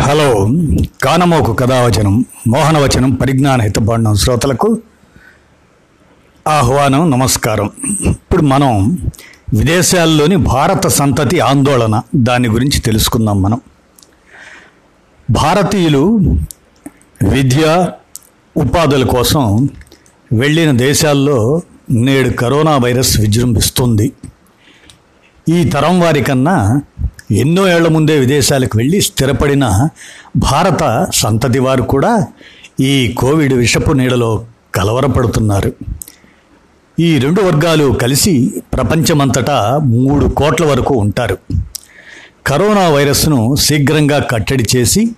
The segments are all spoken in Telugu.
హలో కానమోకు కథావచనం మోహనవచనం పరిజ్ఞాన హితబాండం శ్రోతలకు ఆహ్వానం నమస్కారం. ఇప్పుడు మనం విదేశాల్లోని భారత సంతతి ఆందోళన దాని గురించి తెలుసుకుందాం మనం. భారతీయులు విద్య ఉపాధుల కోసం వెళ్ళిన దేశాల్లో నేడు కరోనా వైరస్ విజృంభిస్తుంది. ఈ తరం వారి కన్నా ఎన్నో ఏళ్ళ ముందే విదేశాలకు వెళ్ళి స్థిరపడిన భారత సంతతి వారు కూడా ఈ కోవిడ్ విషపు నీడలో కలవరపడుతున్నారు. ఈ రెండు వర్గాలు కలిసి ప్రపంచమంతటా మూడు కోట్ల వరకు ఉంటారు. కరోనా వైరస్ను శీఘ్రంగా కట్టడి చేసి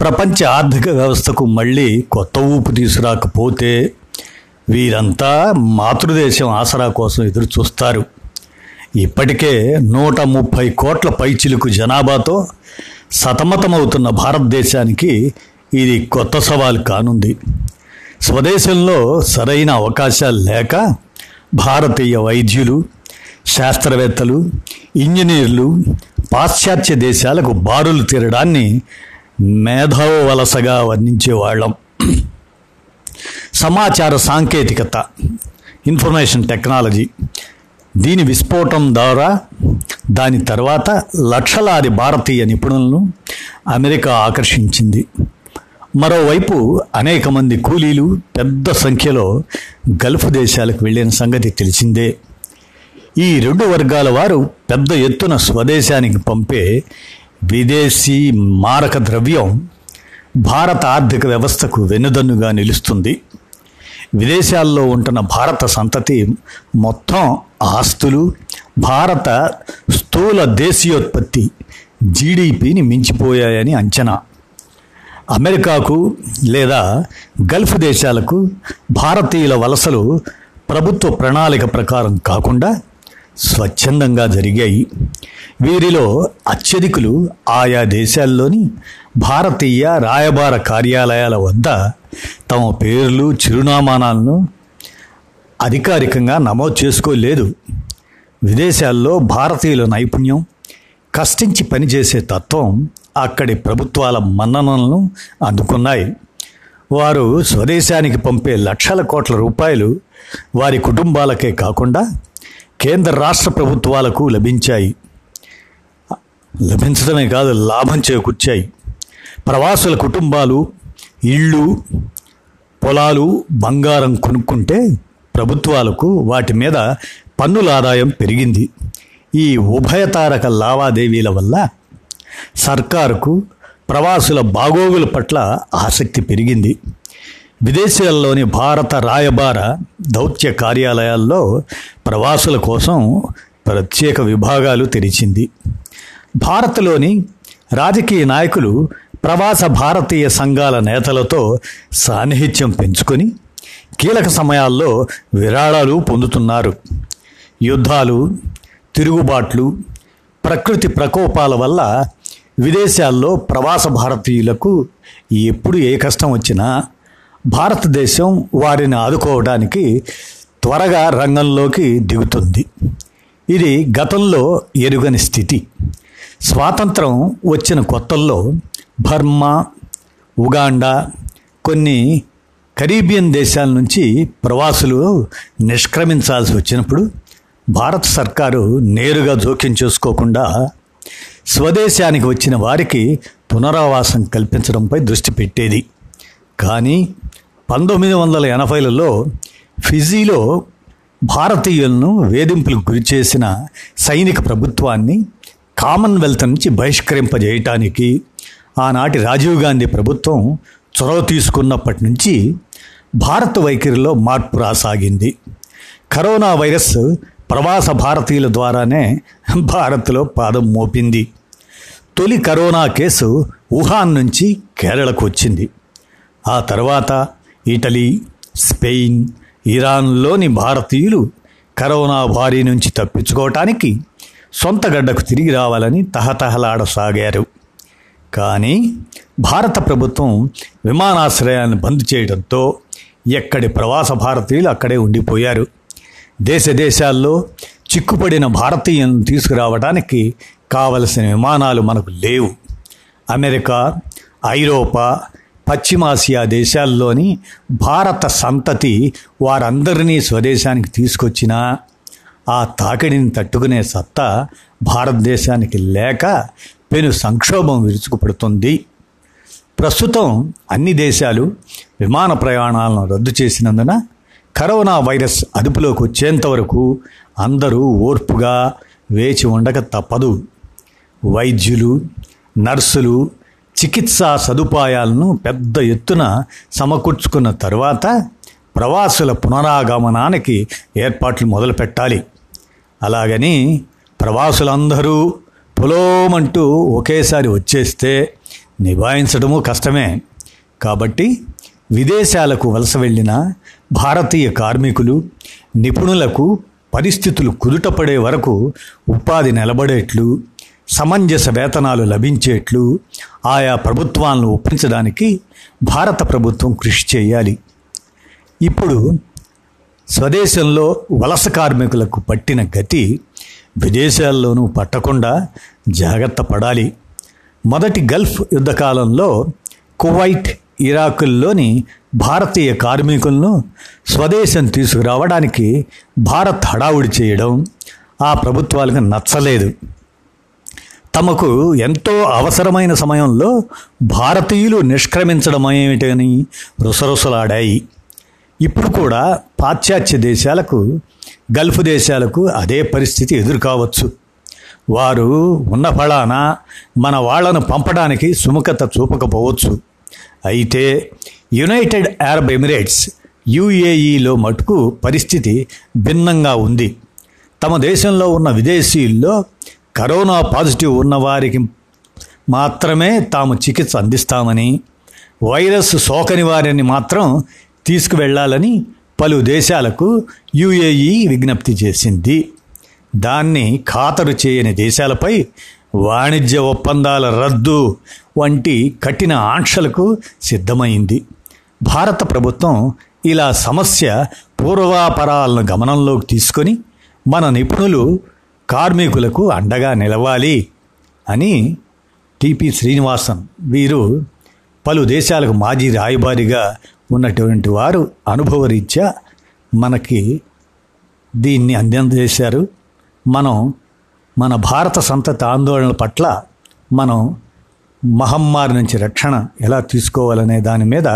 ప్రపంచ ఆర్థిక వ్యవస్థకు మళ్ళీ కొత్త ఊపు తీసుకురాకపోతే వీరంతా మాతృదేశం ఆసరా కోసం ఎదురు చూస్తారు ఇప్పటికే నూట ముప్పై కోట్ల పైచిలుకు జనాభాతో సతమతమవుతున్న భారతదేశానికి ఇది కొత్త సవాల్ కానుంది. స్వదేశంలో సరైన అవకాశాలు లేక భారతీయ వైద్యులు శాస్త్రవేత్తలు ఇంజనీర్లు పాశ్చాత్య దేశాలకు బారులు తీరడాన్ని మేధావ వలసగా వర్ణించేవాళ్ళం. సమాచార సాంకేతికత ఇన్ఫర్మేషన్ టెక్నాలజీ దీని విస్ఫోటం ద్వారా దాని తర్వాత లక్షలాది భారతీయ నిపుణులను అమెరికా ఆకర్షించింది. మరోవైపు అనేక మంది కూలీలు పెద్ద సంఖ్యలో గల్ఫ్ దేశాలకు వెళ్ళిన సంగతి తెలిసిందే. ఈ రెండు వర్గాల వారు పెద్ద ఎత్తున స్వదేశానికి పంపే విదేశీ మారక ద్రవ్యం భారత ఆర్థిక వ్యవస్థకు వెన్నుదన్నుగా నిలుస్తుంది. విదేశాల్లో ఉంటున్న భారత సంతతి మొత్తం ఆస్తులు భారత స్థూల దేశీయోత్పత్తి జీడిపిని మించిపోయాయని అంచనా. అమెరికాకు లేదా గల్ఫ్ దేశాలకు భారతీయుల వలసలు ప్రభుత్వ ప్రణాళిక ప్రకారం కాకుండా స్వచ్ఛందంగా జరిగాయి. వీరిలో అత్యధికులు ఆయా దేశాల్లోని భారతీయ రాయబార కార్యాలయాల వద్ద తమ పేర్లు చిరునామానాలను అధికారికంగా నమోదు చేసుకోలేదు. విదేశాల్లో భారతీయుల నైపుణ్యం కష్టించి పనిచేసే తత్వం అక్కడి ప్రభుత్వాల మన్ననలను అందుకున్నాయి. వారు స్వదేశానికి పంపే లక్షల కోట్ల రూపాయలు వారి కుటుంబాలకే కాకుండా కేంద్ర రాష్ట్ర ప్రభుత్వాలకు లభించాయి. లభించడమే కాదు లాభం చేకూర్చాయి. ప్రవాసుల కుటుంబాలు ఇళ్ళు పొలాలు బంగారం కొనుక్కుంటే ప్రభుత్వాలకు వాటి మీద పన్నుల ఆదాయం పెరిగింది. ఈ ఉభయతారక లావాదేవీల వల్ల సర్కారుకు ప్రవాసుల బాగోగుల పట్ల ఆసక్తి పెరిగింది. విదేశాల్లోని భారత రాయబార దౌత్య కార్యాలయాల్లో ప్రవాసుల కోసం ప్రత్యేక విభాగాలు తెరిచింది. భారత్లోని రాజకీయ నాయకులు ప్రవాస భారతీయ సంఘాల నేతలతో సాన్నిహిత్యం పెంచుకొని కీలక సమయాల్లో విరాళాలు పొందుతున్నారు. యుద్ధాలు తిరుగుబాట్లు ప్రకృతి ప్రకోపాల వల్ల విదేశాల్లో ప్రవాస భారతీయులకు ఎప్పుడు ఏ కష్టం వచ్చినా భారతదేశం వారిని ఆదుకోవడానికి త్వరగా రంగంలోకి దిగుతుంది. ఇది గతంలో ఎరుగని స్థితి. స్వాతంత్రం వచ్చిన కొత్తల్లో బర్మా ఉగాండా కొన్ని కరీబియన్ దేశాల నుంచి ప్రవాసులు నిష్క్రమించాల్సి వచ్చినప్పుడు భారత సర్కారు నేరుగా జోక్యం చేసుకోకుండా స్వదేశానికి వచ్చిన వారికి పునరావాసం కల్పించడంపై దృష్టి పెట్టేది. కానీ పంతొమ్మిది వందల ఎనభైలలో ఫిజీలో భారతీయులను వేధింపులకు గురిచేసిన సైనిక ప్రభుత్వాన్ని కామన్వెల్త్ నుంచి బహిష్కరింపజేయటానికి ఆనాటి రాజీవ్ గాంధీ ప్రభుత్వం చొరవ తీసుకున్నప్పటి నుంచి భారత వైఖరిలో మార్పు రాసాగింది. కరోనా వైరస్ ప్రవాస భారతీయుల ద్వారానే భారత్లో పాదం మోపింది. తొలి కరోనా కేసు వుహాన్ నుంచి కేరళకు వచ్చింది. ఆ తర్వాత ఇటలీ స్పెయిన్ ఇరాన్లోని భారతీయులు కరోనా బారి నుంచి తప్పించుకోవటానికి సొంత గడ్డకు తిరిగి రావాలని తహతహలాడసాగారు. కానీ భారత ప్రభుత్వం విమానాశ్రయాన్ని బంద్ చేయడంతో ఎక్కడి ప్రవాస భారతీయులు అక్కడే ఉండిపోయారు. దేశ దేశాల్లో చిక్కుపడిన భారతీయులను తీసుకురావడానికి కావలసిన విమానాలు మనకు లేవు. అమెరికా ఐరోపా పశ్చిమాసియా దేశాల్లోని భారత సంతతి వారందరినీ స్వదేశానికి తీసుకొచ్చినా ఆ తాకిడిని తట్టుకునే సత్తా భారతదేశానికి లేక పెను సంక్షోభం విరుచుకుపడుతుంది. ప్రస్తుతం అన్ని దేశాలు విమాన ప్రయాణాలను రద్దు చేసినందున కరోనా వైరస్ అదుపులోకి వచ్చేంత వరకు అందరూ ఓర్పుగా వేచి ఉండక తప్పదు. వైద్యులు నర్సులు చికిత్సా సదుపాయాలను పెద్ద ఎత్తున సమకూర్చుకున్న తరువాత ప్రవాసుల పునరాగమనానికి ఏర్పాట్లు మొదలుపెట్టాలి. అలాగని ప్రవాసులందరూ పొలోమంటూ ఒకేసారి వచ్చేస్తే నిభాయించడము కష్టమే. కాబట్టి విదేశాలకు వలస వెళ్ళిన భారతీయ కార్మికులు నిపుణులకు పరిస్థితులు కుదుటపడే వరకు ఉపాధి నిలబడేట్లు సమంజస వేతనాలు లభించేట్లు ఆయా ప్రభుత్వాలను ఒప్పించడానికి భారత ప్రభుత్వం కృషి చేయాలి. ఇప్పుడు స్వదేశంలో వలస కార్మికులకు పట్టిన గతి విదేశాల్లోనూ పట్టకుండా జాగ్రత్త పడాలి. మొదటి గల్ఫ్ యుద్ధకాలంలో కువైట్ ఇరాకుల్లోని భారతీయ కార్మికులను స్వదేశం తీసుకురావడానికి భారత్ హడావుడి చేయడం ఆ ప్రభుత్వాలకు నచ్చలేదు. తమకు ఎంతో అవసరమైన సమయంలో భారతీయులు నిష్క్రమించడం ఏమిటని రుసరుసలాడాయి. ఇప్పుడు కూడా పాశ్చాత్య దేశాలకు గల్ఫ్ దేశాలకు అదే పరిస్థితి ఎదురు కావచ్చు వారు ఉన్న ఫలాన మన వాళ్ళను పంపడానికి సుముఖత చూపకపోవచ్చు. అయితే యునైటెడ్ అరబ్ ఎమిరేట్స్ యుఏఈలో మటుకు పరిస్థితి భిన్నంగా ఉంది. తమ దేశంలో ఉన్న విదేశీయుల్లో కరోనా పాజిటివ్ ఉన్నవారికి మాత్రమే తాము చికిత్స అందిస్తామని వైరస్ సోకని వారిని మాత్రం తీసుకువెళ్ళాలని పలు దేశాలకు యుఏఈ విజ్ఞప్తి చేసింది. దాన్ని ఖాతరు చేయని దేశాలపై వాణిజ్య ఒప్పందాల రద్దు వంటి కఠిన ఆంక్షలకు సిద్ధమైంది. భారత ప్రభుత్వం ఇలా సమస్య పూర్వాపరాలను గమనంలోకి తీసుకొని మన నిపుణులు కార్మికులకు అండగా నిలవాలి అని టిపి శ్రీనివాసన్ వీరు పలు దేశాలకు మాజీ రాయబారిగా ఉన్నటువంటి వారు అనుభవరీత్యా మనకి దీన్ని అందజేశారు మనం మన భారత సంతతి ఆందోళన పట్ల మనం మహమ్మారి నుంచి రక్షణ ఎలా తీసుకోవాలనే దాని మీద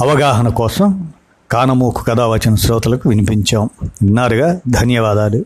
అవగాహన కోసం కానమూకు కథ వచ్చిన శ్రోతలకు వినిపించాం. విన్నారుగా? ధన్యవాదాలు.